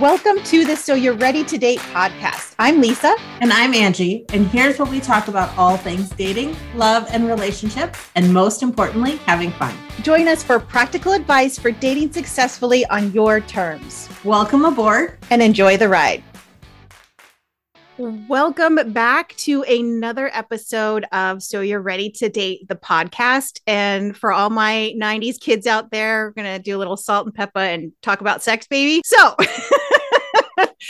Welcome to the So You're Ready to Date podcast. I'm Lisa. And I'm Angie. And here's where we talk about all things dating, love, and relationships, and most importantly, having fun. Join us for practical advice for dating successfully on your terms. Welcome aboard and enjoy the ride. Welcome back to another episode of So You're Ready to Date the podcast. And for all my 90s kids out there, we're going to do a little Salt-N-Pepa and talk about sex, baby. So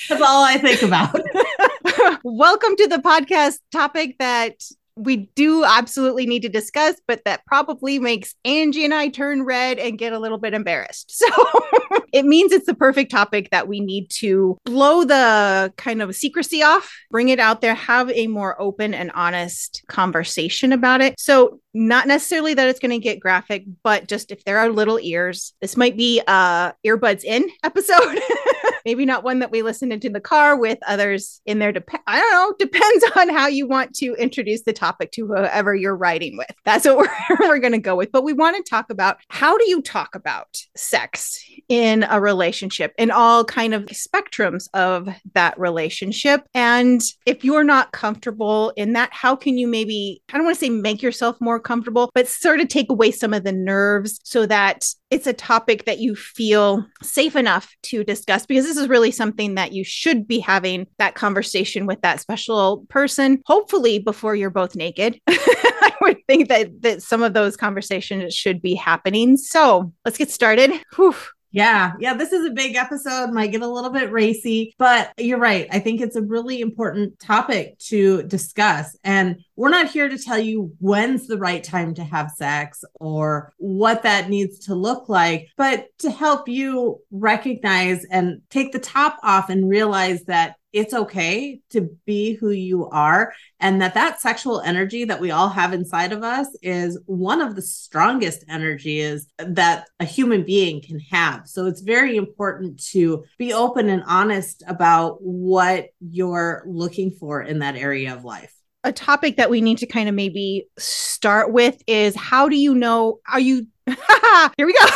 that's all I think about. Welcome to the podcast topic that we do absolutely need to discuss, but that probably makes Angie and I turn red and get a little bit embarrassed. So it means it's the perfect topic that we need to blow the kind of secrecy off, bring it out there, have a more open and honest conversation about it. So not necessarily that it's going to get graphic, but just if there are little ears, this might be a earbuds in episode. Maybe not one that we listen into the car with others in there. Dep- I don't know. Depends on how you want to introduce the topic to whoever you're riding with. That's what we're, we're going to go with. But we want to talk about how do you talk about sex in a relationship in all kind of spectrums of that relationship. And if you're not comfortable in that, how can you maybe, I don't want to say make yourself more comfortable, but sort of take away some of the nerves so that it's a topic that you feel safe enough to discuss because this is really something that you should be having that conversation with that special person, hopefully before you're both naked. I would think that that some of those conversations should be happening. So let's get started. Whew. Yeah. Yeah. This is a big episode. Might get a little bit racy, but you're right. I think it's a really important topic to discuss. And we're not here to tell you when's the right time to have sex or what that needs to look like, but to help you recognize and take the top off and realize that it's okay to be who you are and that that sexual energy that we all have inside of us is one of the strongest energies that a human being can have. So it's very important to be open and honest about what you're looking for in that area of life. A topic that we need to kind of maybe start with is how do you know are you here we go.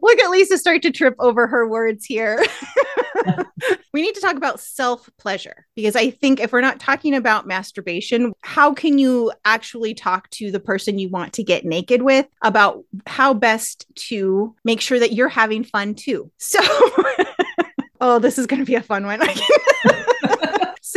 Look at lisa start to trip over her words here we need to talk about self pleasure because I think if we're not talking about masturbation, how can you actually talk to the person you want to get naked with about how best to make sure that you're having fun too? So, oh, this is going to be a fun one.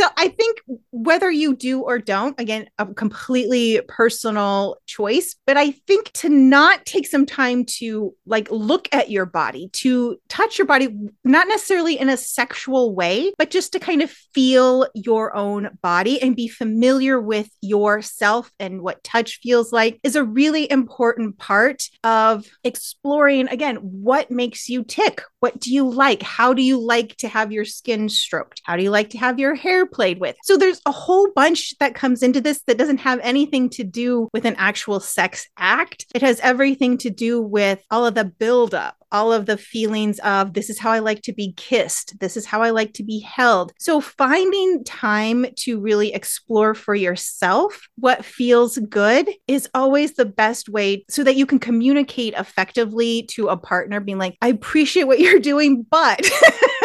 So I think whether you do or don't, again, a completely personal choice, but I think to not take some time to like look at your body, to touch your body, not necessarily in a sexual way, but just to kind of feel your own body and be familiar with yourself and what touch feels like is a really important part of exploring, again, what makes you tick? What do you like? How do you like to have your skin stroked? How do you like to have your hair played with? So there's a whole bunch that comes into this that doesn't have anything to do with an actual sex act. It has everything to do with all of the buildup all of the feelings of this is how I like to be kissed, this is how I like to be held. So, finding time to really explore for yourself what feels good is always the best way so that you can communicate effectively to a partner, being like, I appreciate what you're doing, but.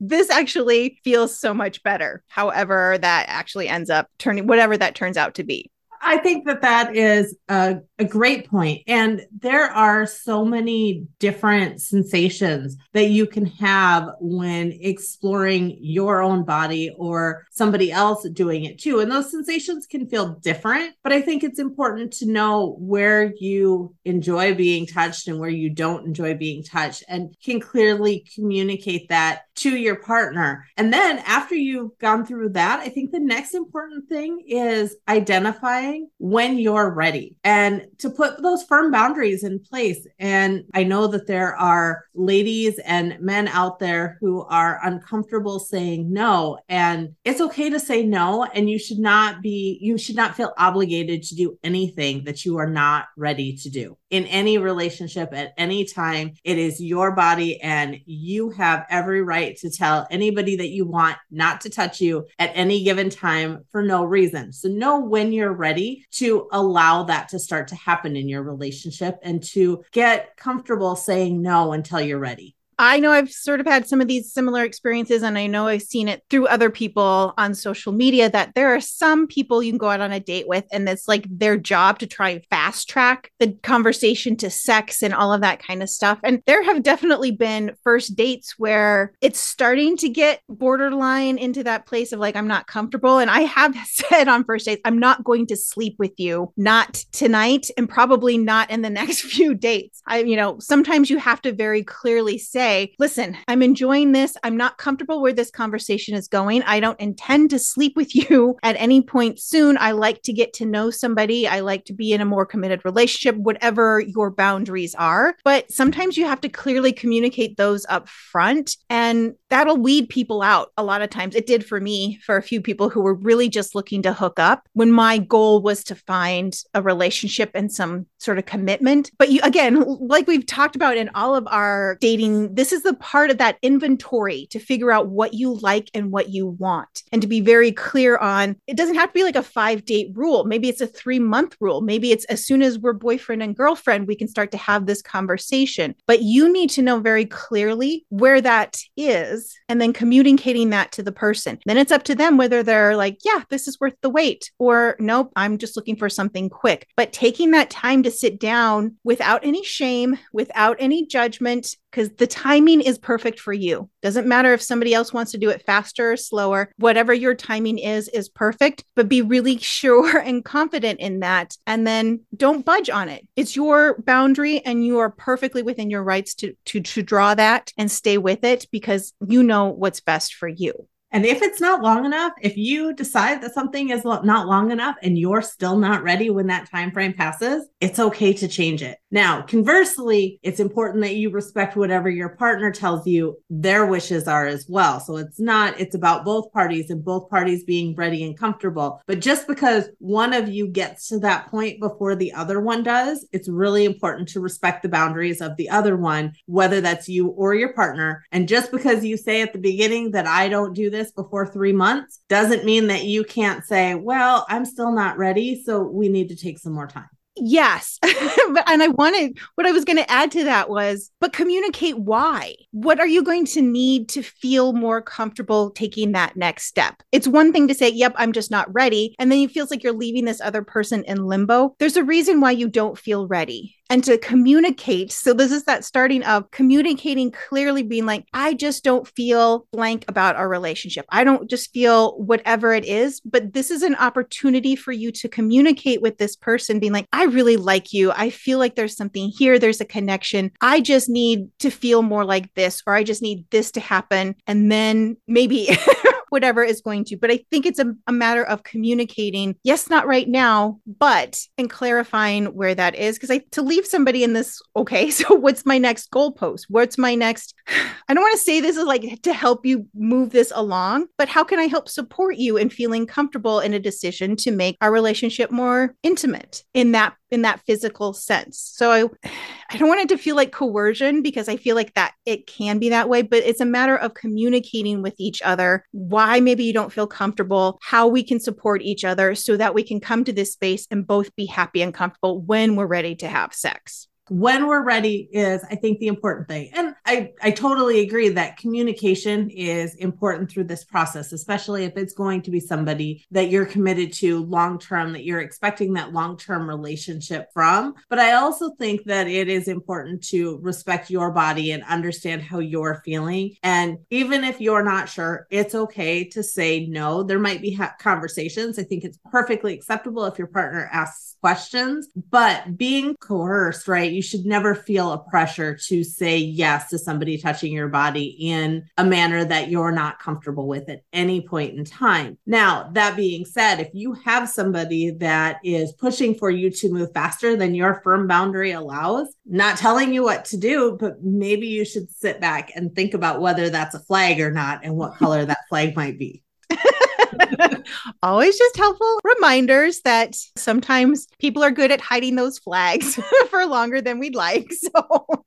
this actually feels so much better. However, that actually ends up turning whatever that turns out to be. I think that that is a, a great point. And there are so many different sensations that you can have when exploring your own body or somebody else doing it too. And those sensations can feel different, but I think it's important to know where you enjoy being touched and where you don't enjoy being touched and can clearly communicate that to your partner. And then after you've gone through that, I think the next important thing is identifying when you're ready and to put those firm boundaries in place. And I know that there are ladies and men out there who are uncomfortable saying no. And it's okay to say no. And you should not be, you should not feel obligated to do anything that you are not ready to do in any relationship at any time. It is your body, and you have every right to tell anybody that you want not to touch you at any given time for no reason. So, know when you're ready to allow that to start to happen in your relationship and to get comfortable saying no until you're ready. I know I've sort of had some of these similar experiences, and I know I've seen it through other people on social media that there are some people you can go out on a date with, and it's like their job to try and fast track the conversation to sex and all of that kind of stuff. And there have definitely been first dates where it's starting to get borderline into that place of like, I'm not comfortable. And I have said on first dates, I'm not going to sleep with you, not tonight, and probably not in the next few dates. I, you know, sometimes you have to very clearly say, listen, I'm enjoying this. I'm not comfortable where this conversation is going. I don't intend to sleep with you at any point soon. I like to get to know somebody. I like to be in a more committed relationship, whatever your boundaries are. But sometimes you have to clearly communicate those up front. And that'll weed people out a lot of times. It did for me, for a few people who were really just looking to hook up when my goal was to find a relationship and some sort of commitment. But you, again, like we've talked about in all of our dating, this is the part of that inventory to figure out what you like and what you want and to be very clear on it doesn't have to be like a five date rule. Maybe it's a three month rule. Maybe it's as soon as we're boyfriend and girlfriend, we can start to have this conversation. But you need to know very clearly where that is and then communicating that to the person. Then it's up to them whether they're like, yeah, this is worth the wait or nope, I'm just looking for something quick. But taking that time to sit down without any shame, without any judgment, because the timing is perfect for you. Doesn't matter if somebody else wants to do it faster or slower, whatever your timing is, is perfect. But be really sure and confident in that. And then don't budge on it. It's your boundary and you are perfectly within your rights to, to, to draw that and stay with it because you know what's best for you. And if it's not long enough, if you decide that something is not long enough and you're still not ready when that time frame passes, it's okay to change it. Now, conversely, it's important that you respect whatever your partner tells you their wishes are as well. So it's not, it's about both parties and both parties being ready and comfortable. But just because one of you gets to that point before the other one does, it's really important to respect the boundaries of the other one, whether that's you or your partner. And just because you say at the beginning that I don't do this before three months doesn't mean that you can't say, well, I'm still not ready. So we need to take some more time. Yes. but, and I wanted what I was going to add to that was, but communicate why. What are you going to need to feel more comfortable taking that next step? It's one thing to say, yep, I'm just not ready. And then it feels like you're leaving this other person in limbo. There's a reason why you don't feel ready and to communicate. So, this is that starting of communicating clearly, being like, I just don't feel blank about our relationship. I don't just feel whatever it is, but this is an opportunity for you to communicate with this person, being like, I really like you. I feel like there's something here, there's a connection. I just need to feel more like this, or I just need this to happen. And then maybe whatever is going to. But I think it's a, a matter of communicating, yes, not right now, but and clarifying where that is. Because I to leave somebody in this, okay, so what's my next goalpost? What's my next? I don't want to say this is like to help you move this along, but how can I help support you in feeling comfortable in a decision to make our relationship more intimate in that in that physical sense. So I I don't want it to feel like coercion because I feel like that it can be that way, but it's a matter of communicating with each other why maybe you don't feel comfortable, how we can support each other so that we can come to this space and both be happy and comfortable when we're ready to have sex sex when we're ready is i think the important thing. And i i totally agree that communication is important through this process especially if it's going to be somebody that you're committed to long term that you're expecting that long term relationship from. But i also think that it is important to respect your body and understand how you're feeling. And even if you're not sure it's okay to say no. There might be ha- conversations. I think it's perfectly acceptable if your partner asks questions. But being coerced right you should never feel a pressure to say yes to somebody touching your body in a manner that you're not comfortable with at any point in time. Now, that being said, if you have somebody that is pushing for you to move faster than your firm boundary allows, not telling you what to do, but maybe you should sit back and think about whether that's a flag or not and what color that flag might be. Always just helpful reminders that sometimes people are good at hiding those flags for longer than we'd like. So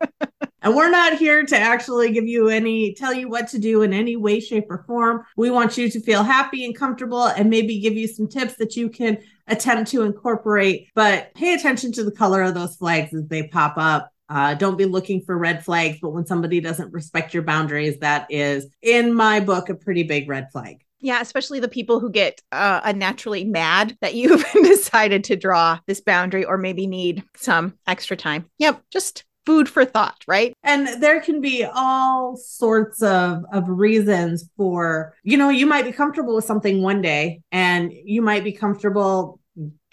and we're not here to actually give you any, tell you what to do in any way, shape, or form. We want you to feel happy and comfortable and maybe give you some tips that you can attempt to incorporate. But pay attention to the color of those flags as they pop up Uh, don't be looking for red flags, but when somebody doesn't respect your boundaries, that is, in my book, a pretty big red flag. Yeah, especially the people who get uh, unnaturally mad that you've decided to draw this boundary or maybe need some extra time. Yep, just food for thought, right? And there can be all sorts of, of reasons for, you know, you might be comfortable with something one day and you might be comfortable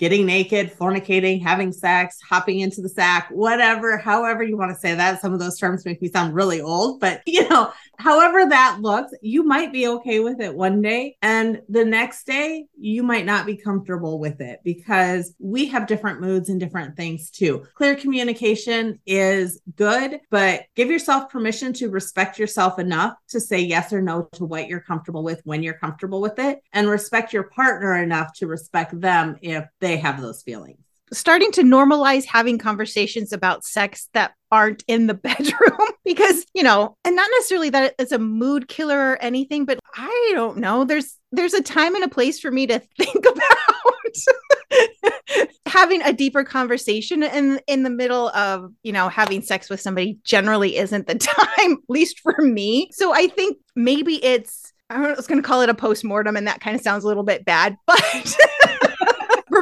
getting naked, fornicating, having sex, hopping into the sack, whatever, however you want to say that. Some of those terms make me sound really old, but you know, however that looks, you might be okay with it one day. And the next day, you might not be comfortable with it because we have different moods and different things too. Clear communication is good, but give yourself permission to respect yourself enough to say yes or no to what you're comfortable with when you're comfortable with it, and respect your partner enough to respect them if they have those feelings. Starting to normalize having conversations about sex that aren't in the bedroom because you know and not necessarily that it's a mood killer or anything but i don't know. There's there's a time and a place for me to think about having a deeper conversation in in the middle of you know having sex with somebody generally isn't the time least for me. So i think maybe it's i was going to call it a post-mortem and that kind of sounds a little bit bad but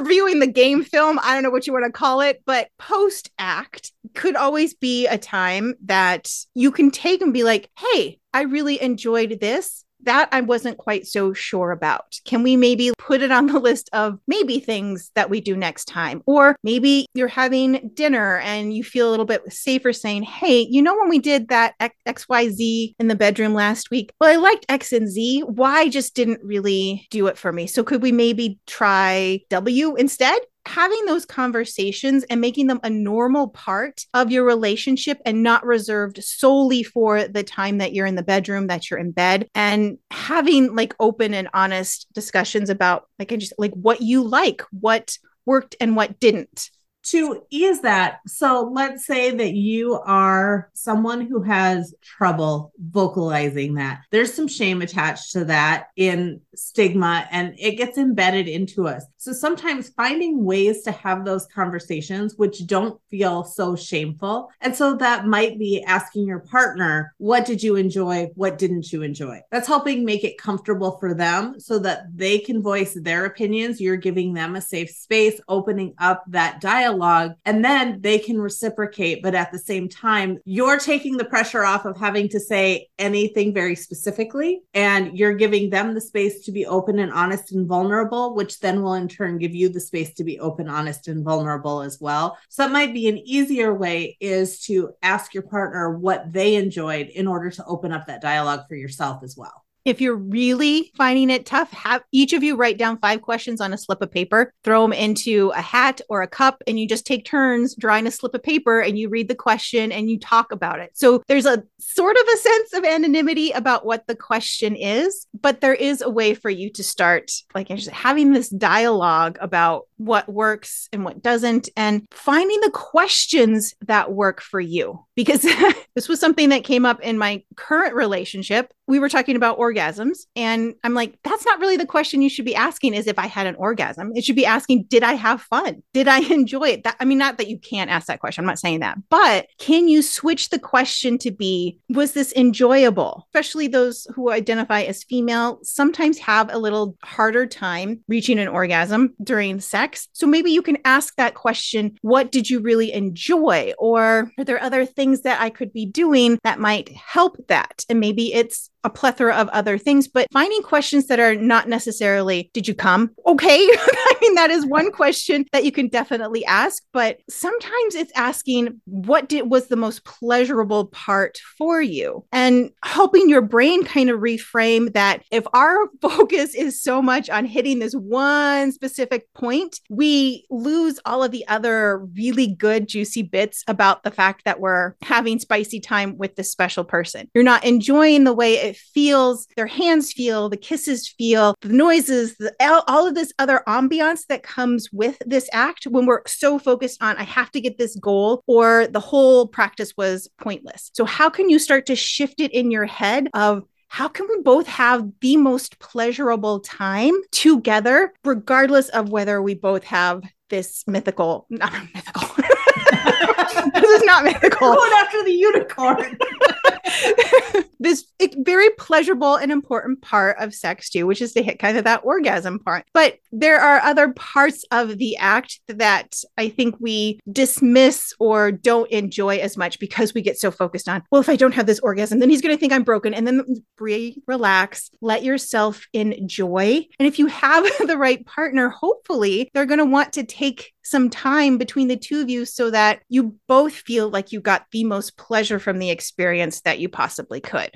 reviewing the game film. I don't know what you want to call it, but post act could always be a time that you can take and be like, hey, I really enjoyed this that I wasn't quite so sure about. Can we maybe put it on the list of maybe things that we do next time? Or maybe you're having dinner and you feel a little bit safer saying, Hey, you know, when we did that XYZ in the bedroom last week, well, I liked X and Z. Y just didn't really do it for me. So could we maybe try W instead? Having those conversations and making them a normal part of your relationship and not reserved solely for the time that you're in the bedroom, that you're in bed, and having like open and honest discussions about like just like what you like, what worked and what didn't to ease that, so let's say that you are someone who has trouble vocalizing that. There's some shame attached to that in stigma and it gets embedded into us. So sometimes finding ways to have those conversations which don't feel so shameful. And so that might be asking your partner, what did you enjoy? What didn't you enjoy? That's helping make it comfortable for them so that they can voice their opinions. You're giving them a safe space, opening up that dialogue dialogue and then they can reciprocate. But at the same time you're taking the pressure off of having to say anything very specifically and you're giving them the space to be open and honest and vulnerable which then will in turn give you the space to be open honest and vulnerable as well. So that might be an easier way is to ask your partner what they enjoyed in order to open up that dialogue for yourself as well if you're really finding it tough, have each of you write down five questions on a slip of paper, throw them into a hat or a cup, and you just take turns drawing a slip of paper and you read the question and you talk about it. So there's a sort of a sense of anonymity about what the question is, but there is a way for you to start like having this dialogue about what works and what doesn't and finding the questions that work for you because this was something that came up in my current relationship we were talking about orgasms. And i'm like that's not really the question you should be asking is if i had an orgasm. It should be asking did i have fun? Did i enjoy it? That i mean not that you can't ask that question. I'm not saying that. But can you switch the question to be was this enjoyable? Especially those who identify as female sometimes have a little harder time reaching an orgasm during sex. So maybe you can ask that question What did you really enjoy? Or are there other things that I could be doing that might help that? And maybe it's a plethora of other things, but finding questions that are not necessarily, did you come? Okay. I mean, that is one question that you can definitely ask, but sometimes it's asking what did was the most pleasurable part for you and helping your brain kind of reframe that if our focus is so much on hitting this one specific point, we lose all of the other really good, juicy bits about the fact that we're having spicy time with this special person. You're not enjoying the way it feels, their hands feel, the kisses feel, the noises, the, all of this other ambiance that comes with this act when we're so focused on, I have to get this goal, or the whole practice was pointless. So, how can you start to shift it in your head of, how can we both have the most pleasurable time together, regardless of whether we both have this mythical, not mythical, this is not mythical. Going after the unicorn. this very pleasurable and important part of sex too, which is to hit kind of that orgasm part. But there are other parts of the act that I think we dismiss or don't enjoy as much because we get so focused on, well, if I don't have this orgasm, then he's going to think I'm broken. And then breathe, relax, let yourself enjoy. And if you have the right partner, hopefully they're going to want to take some time between the two of you so that you both feel like you got the most pleasure from the experience that you possibly could.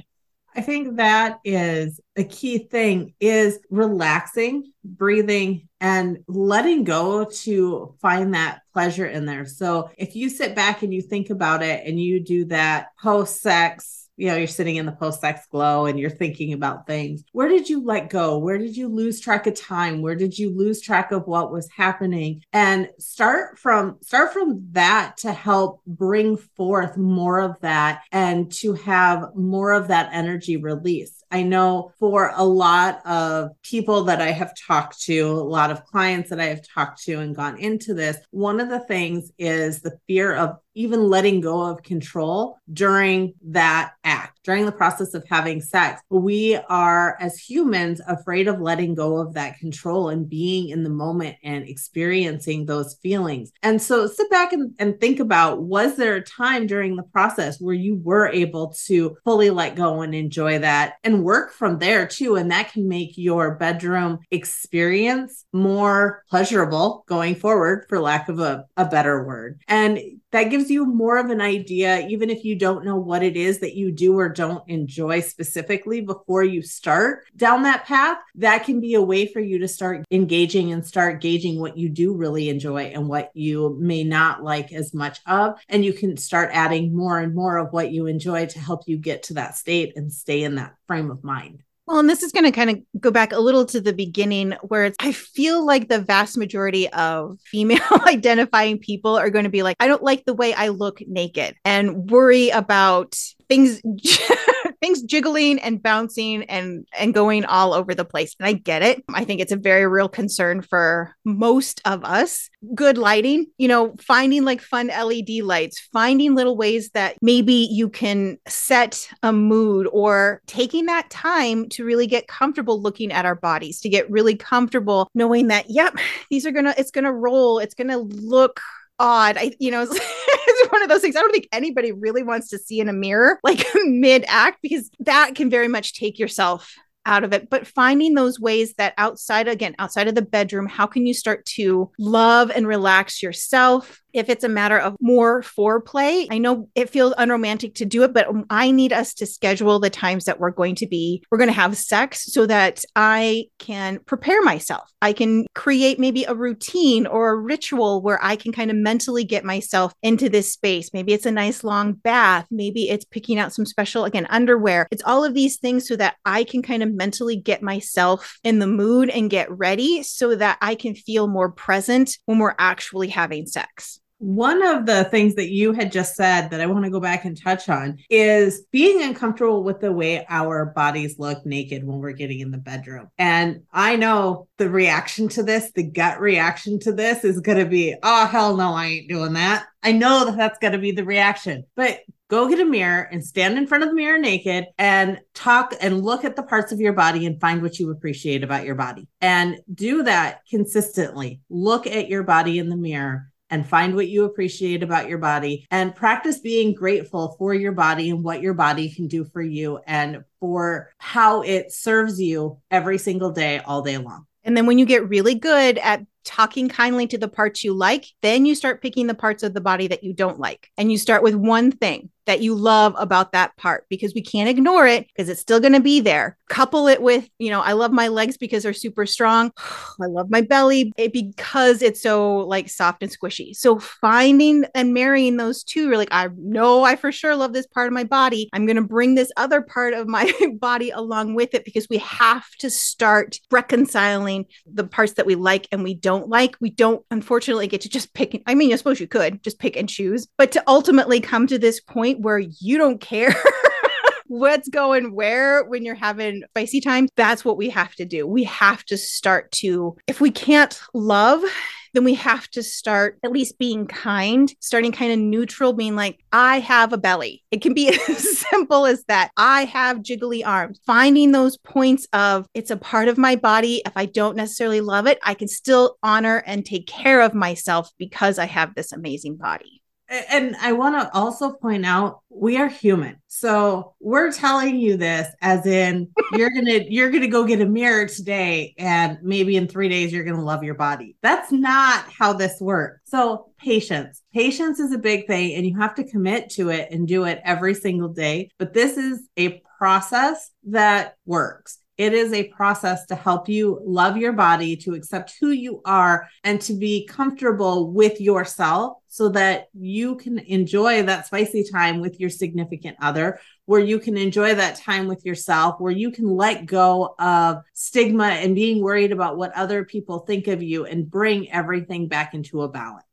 I think that is a key thing is relaxing, breathing and letting go to find that pleasure in there. So if you sit back and you think about it and you do that post sex you know, you're sitting in the post sex glow and you're thinking about things. Where did you let go? Where did you lose track of time? Where did you lose track of what was happening? And start from start from that to help bring forth more of that and to have more of that energy release. I know for a lot of people that I have talked to, a lot of clients that I have talked to and gone into this, one of the things is the fear of even letting go of control during that act, during the process of having sex. We are, as humans, afraid of letting go of that control and being in the moment and experiencing those feelings. And so sit back and, and think about was there a time during the process where you were able to fully let go and enjoy that and work from there too? And that can make your bedroom experience more pleasurable going forward, for lack of a, a better word. And that gives you more of an idea, even if you don't know what it is that you do or don't enjoy specifically before you start down that path. That can be a way for you to start engaging and start gauging what you do really enjoy and what you may not like as much of. And you can start adding more and more of what you enjoy to help you get to that state and stay in that frame of mind. Well, and this is going to kind of go back a little to the beginning where it's, I feel like the vast majority of female identifying people are going to be like, I don't like the way I look naked and worry about things things jiggling and bouncing and and going all over the place. And i get it. I think it's a very real concern for most of us. Good lighting you know finding like fun led lights finding little ways that maybe you can set a mood or taking that time to really get comfortable looking at our bodies to get really comfortable knowing that yep these are gonna it's gonna roll it's gonna look odd. I, you know, it's one of those things. I don't think anybody really wants to see in a mirror like mid act because that can very much take yourself out of it but finding those ways that outside again outside of the bedroom how can you start to love and relax yourself if it's a matter of more foreplay. I know it feels unromantic to do it, but I need us to schedule the times that we're going to be, we're going to have sex so that I can prepare myself. I can create maybe a routine or a ritual where I can kind of mentally get myself into this space. Maybe it's a nice long bath. Maybe it's picking out some special, again, underwear. It's all of these things so that I can kind of mentally get myself in the mood and get ready so that I can feel more present when we're actually having sex. One of the things that you had just said that I want to go back and touch on is being uncomfortable with the way our bodies look naked when we're getting in the bedroom. And I know the reaction to this, the gut reaction to this is going to be, oh, hell no, I ain't doing that. I know that that's going to be the reaction, but go get a mirror and stand in front of the mirror naked and talk and look at the parts of your body and find what you appreciate about your body and do that consistently. Look at your body in the mirror and find what you appreciate about your body and practice being grateful for your body and what your body can do for you and for how it serves you every single day, all day long. And then when you get really good at talking kindly to the parts you like, then you start picking the parts of the body that you don't like. And you start with one thing that you love about that part because we can't ignore it because it's still going to be there. Couple it with, you know, I love my legs because they're super strong. I love my belly eh, because it's so like soft and squishy. So finding and marrying those two, you're like, I know I for sure love this part of my body. I'm going to bring this other part of my body along with it because we have to start reconciling the parts that we like and we don't like. We don't unfortunately get to just pick. I mean, I suppose you could just pick and choose, but to ultimately come to this point point where you don't care what's going where when you're having spicy times, that's what we have to do. We have to start to, if we can't love, then we have to start at least being kind, starting kind of neutral, being like, I have a belly. It can be as simple as that. I have jiggly arms. Finding those points of it's a part of my body. If I don't necessarily love it, I can still honor and take care of myself because I have this amazing body and I want to also point out we are human. So we're telling you this as in you're going to you're going to go get a mirror today and maybe in 3 days you're going to love your body. That's not how this works. So patience. Patience is a big thing and you have to commit to it and do it every single day, but this is a process that works. It is a process to help you love your body, to accept who you are, and to be comfortable with yourself so that you can enjoy that spicy time with your significant other, where you can enjoy that time with yourself, where you can let go of stigma and being worried about what other people think of you and bring everything back into a balance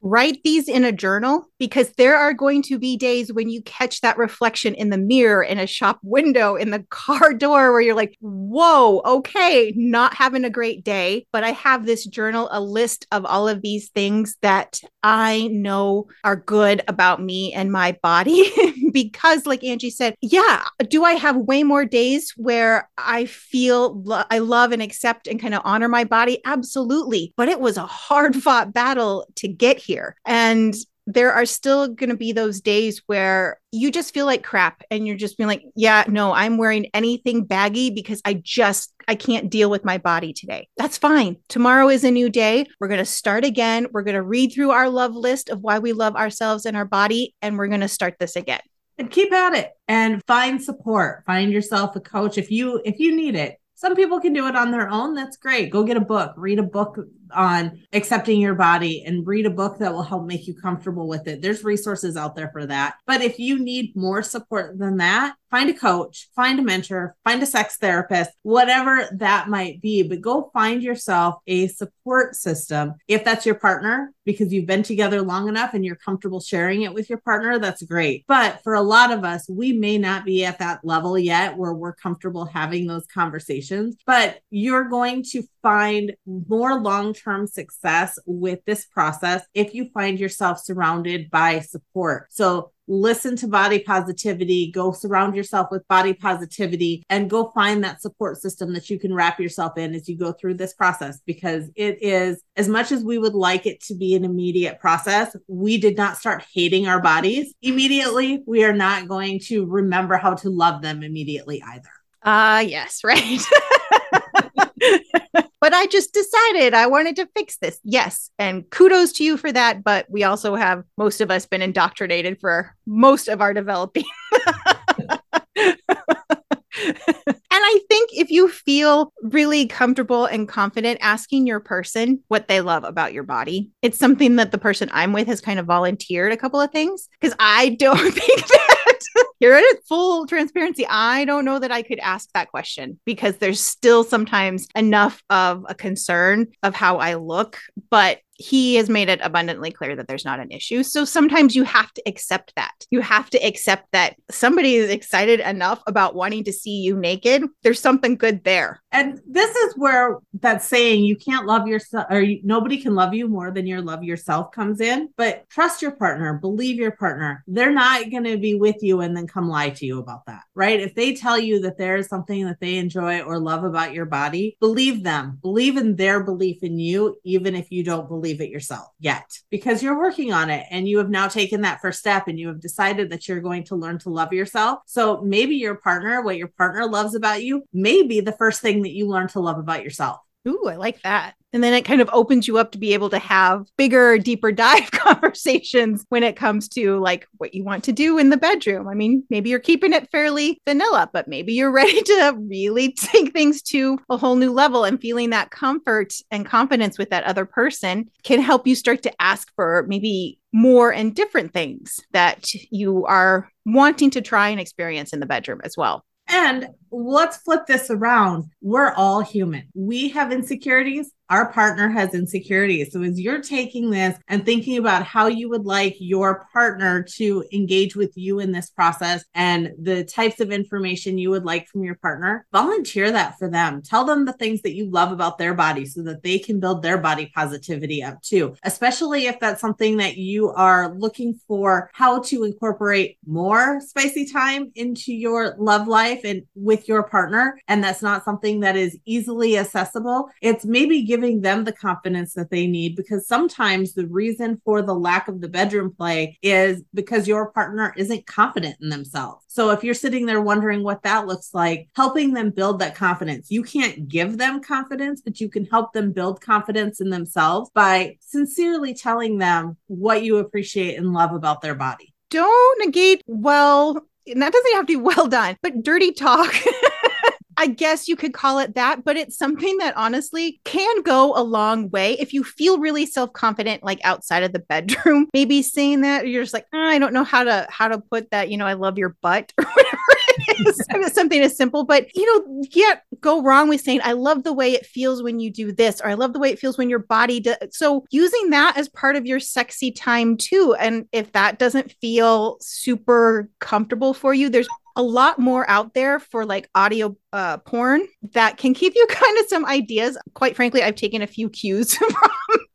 write these in a journal because there are going to be days when you catch that reflection in the mirror in a shop window in the car door where you're like whoa okay not having a great day. But i have this journal a list of all of these things that i know are good about me and my body because like angie said yeah do i have way more days where i feel lo- i love and accept and kind of honor my body absolutely but it was a hard fought battle to get here. And there are still going to be those days where you just feel like crap and you're just being like, yeah, no, I'm wearing anything baggy because I just I can't deal with my body today. That's fine. Tomorrow is a new day. We're going to start again. We're going to read through our love list of why we love ourselves and our body and we're going to start this again. And keep at it and find support. Find yourself a coach if you if you need it. Some people can do it on their own. That's great. Go get a book, read a book on accepting your body and read a book that will help make you comfortable with it. There's resources out there for that. But if you need more support than that, find a coach, find a mentor, find a sex therapist, whatever that might be. But go find yourself a support system. If that's your partner, because you've been together long enough and you're comfortable sharing it with your partner, that's great. But for a lot of us, we may not be at that level yet where we're comfortable having those conversations, but you're going to find more long term success with this process if you find yourself surrounded by support. So listen to body positivity, go surround yourself with body positivity, and go find that support system that you can wrap yourself in as you go through this process. Because it is, as much as we would like it to be an immediate process, we did not start hating our bodies immediately. We are not going to remember how to love them immediately either. Ah, uh, yes, right. but I just decided I wanted to fix this. Yes. And kudos to you for that. But we also have most of us been indoctrinated for most of our developing. Think if you feel really comfortable and confident asking your person what they love about your body, it's something that the person I'm with has kind of volunteered a couple of things because I don't think that You're is full transparency. I don't know that I could ask that question because there's still sometimes enough of a concern of how I look, but he has made it abundantly clear that there's not an issue. So sometimes you have to accept that. You have to accept that somebody is excited enough about wanting to see you naked. There's something good there. And this is where that saying, you can't love yourself or you, nobody can love you more than your love yourself comes in. But trust your partner, believe your partner. They're not going to be with you and then come lie to you about that, right? If they tell you that there is something that they enjoy or love about your body, believe them, believe in their belief in you, even if you don't believe believe it yourself yet because you're working on it and you have now taken that first step and you have decided that you're going to learn to love yourself. So maybe your partner, what your partner loves about you, may be the first thing that you learn to love about yourself. Ooh, I like that. And then it kind of opens you up to be able to have bigger, deeper dive conversations when it comes to like what you want to do in the bedroom. I mean, maybe you're keeping it fairly vanilla, but maybe you're ready to really take things to a whole new level and feeling that comfort and confidence with that other person can help you start to ask for maybe more and different things that you are wanting to try and experience in the bedroom as well. And let's flip this around. We're all human. We have insecurities our partner has insecurities. So as you're taking this and thinking about how you would like your partner to engage with you in this process and the types of information you would like from your partner, volunteer that for them. Tell them the things that you love about their body so that they can build their body positivity up too, especially if that's something that you are looking for how to incorporate more spicy time into your love life and with your partner. And that's not something that is easily accessible. It's maybe giving giving them the confidence that they need because sometimes the reason for the lack of the bedroom play is because your partner isn't confident in themselves. So if you're sitting there wondering what that looks like, helping them build that confidence. You can't give them confidence, but you can help them build confidence in themselves by sincerely telling them what you appreciate and love about their body. Don't negate well, and that doesn't have to be well done, but dirty talk. I guess you could call it that, but it's something that honestly can go a long way. If you feel really self-confident, like outside of the bedroom, maybe saying that you're just like, oh, I don't know how to how to put that, you know, I love your butt or whatever it is. something as simple, but you know, yet go wrong with saying, I love the way it feels when you do this, or I love the way it feels when your body does. So using that as part of your sexy time too. And if that doesn't feel super comfortable for you, there's a lot more out there for like audio uh, porn that can give you kind of some ideas. Quite frankly, I've taken a few cues from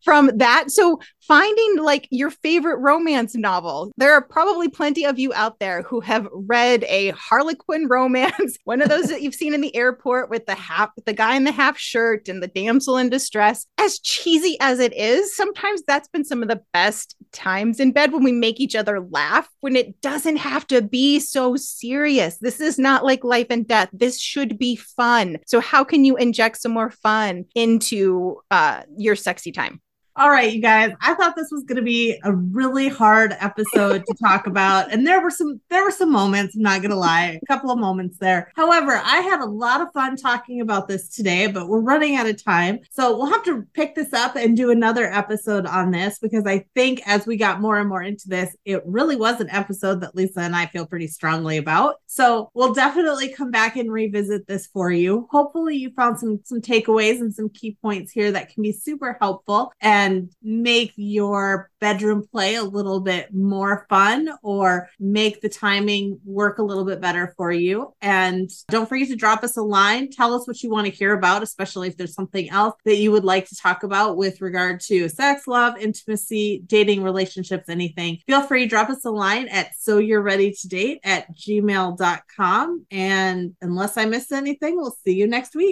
from that. So finding like your favorite romance novel. There are probably plenty of you out there who have read a Harlequin romance, one of those that you've seen in the airport with the half the guy in the half shirt and the damsel in distress. As cheesy as it is, sometimes that's been some of the best times in bed when we make each other laugh when it doesn't have to be so serious. This is not like life and death. This should be fun. So how can you inject some more fun into uh, your sexy time? All right, you guys. I thought this was going to be a really hard episode to talk about, and there were some there were some moments. I'm not going to lie, a couple of moments there. However, I had a lot of fun talking about this today, but we're running out of time, so we'll have to pick this up and do another episode on this because I think as we got more and more into this, it really was an episode that Lisa and I feel pretty strongly about. So we'll definitely come back and revisit this for you. Hopefully, you found some some takeaways and some key points here that can be super helpful and and make your bedroom play a little bit more fun or make the timing work a little bit better for you. And don't forget to drop us a line. Tell us what you want to hear about, especially if there's something else that you would like to talk about with regard to sex, love, intimacy, dating, relationships, anything. Feel free to drop us a line at so you're ready to date at gmail.com. And unless I miss anything, we'll see you next week.